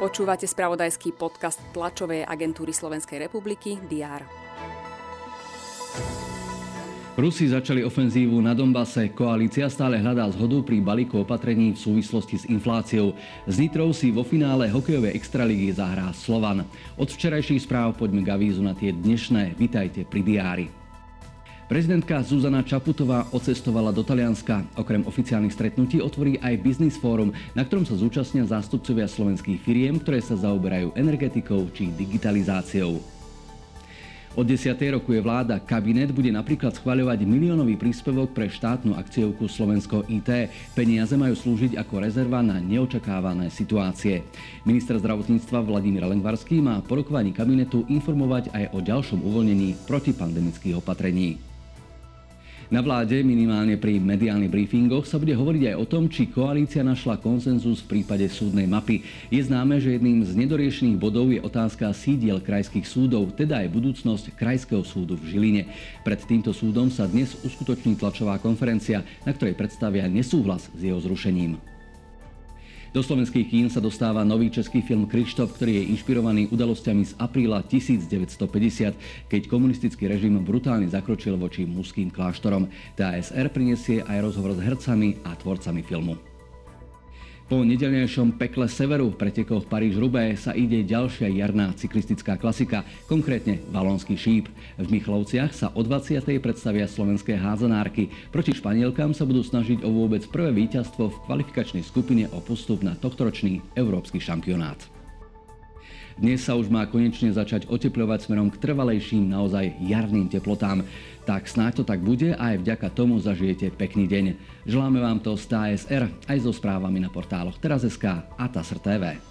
Počúvate spravodajský podcast tlačovej agentúry Slovenskej republiky DR. Rusi začali ofenzívu na Donbase. Koalícia stále hľadá zhodu pri balíku opatrení v súvislosti s infláciou. Z Nitrou si vo finále hokejovej extraligy zahrá Slovan. Od včerajších správ poďme k avízu na tie dnešné. Vitajte pri diári. Prezidentka Zuzana Čaputová ocestovala do Talianska. Okrem oficiálnych stretnutí otvorí aj Business Forum, na ktorom sa zúčastnia zástupcovia slovenských firiem, ktoré sa zaoberajú energetikou či digitalizáciou. Od 10. roku je vláda. Kabinet bude napríklad schváľovať miliónový príspevok pre štátnu akciovku Slovensko IT. Peniaze majú slúžiť ako rezerva na neočakávané situácie. Minister zdravotníctva Vladimír Lengvarský má po rokovaní kabinetu informovať aj o ďalšom uvoľnení protipandemických opatrení. Na vláde, minimálne pri mediálnych briefingoch, sa bude hovoriť aj o tom, či koalícia našla konsenzus v prípade súdnej mapy. Je známe, že jedným z nedoriešených bodov je otázka sídiel krajských súdov, teda aj budúcnosť Krajského súdu v Žiline. Pred týmto súdom sa dnes uskutoční tlačová konferencia, na ktorej predstavia nesúhlas s jeho zrušením. Do slovenských kín sa dostáva nový český film Krištof, ktorý je inšpirovaný udalosťami z apríla 1950, keď komunistický režim brutálne zakročil voči mužským kláštorom. TASR prinesie aj rozhovor s hercami a tvorcami filmu. Po nedelnejšom pekle severu v pretekoch Paríž-Rubé sa ide ďalšia jarná cyklistická klasika, konkrétne Valonský šíp. V Michlovciach sa o 20. predstavia slovenské házanárky. Proti Španielkám sa budú snažiť o vôbec prvé víťazstvo v kvalifikačnej skupine o postup na tohtoročný európsky šampionát. Dnes sa už má konečne začať oteplovať smerom k trvalejším, naozaj jarným teplotám. Tak snáď to tak bude a aj vďaka tomu zažijete pekný deň. Želáme vám to z TSR aj so správami na portáloch Teraz.sk a TASR TV.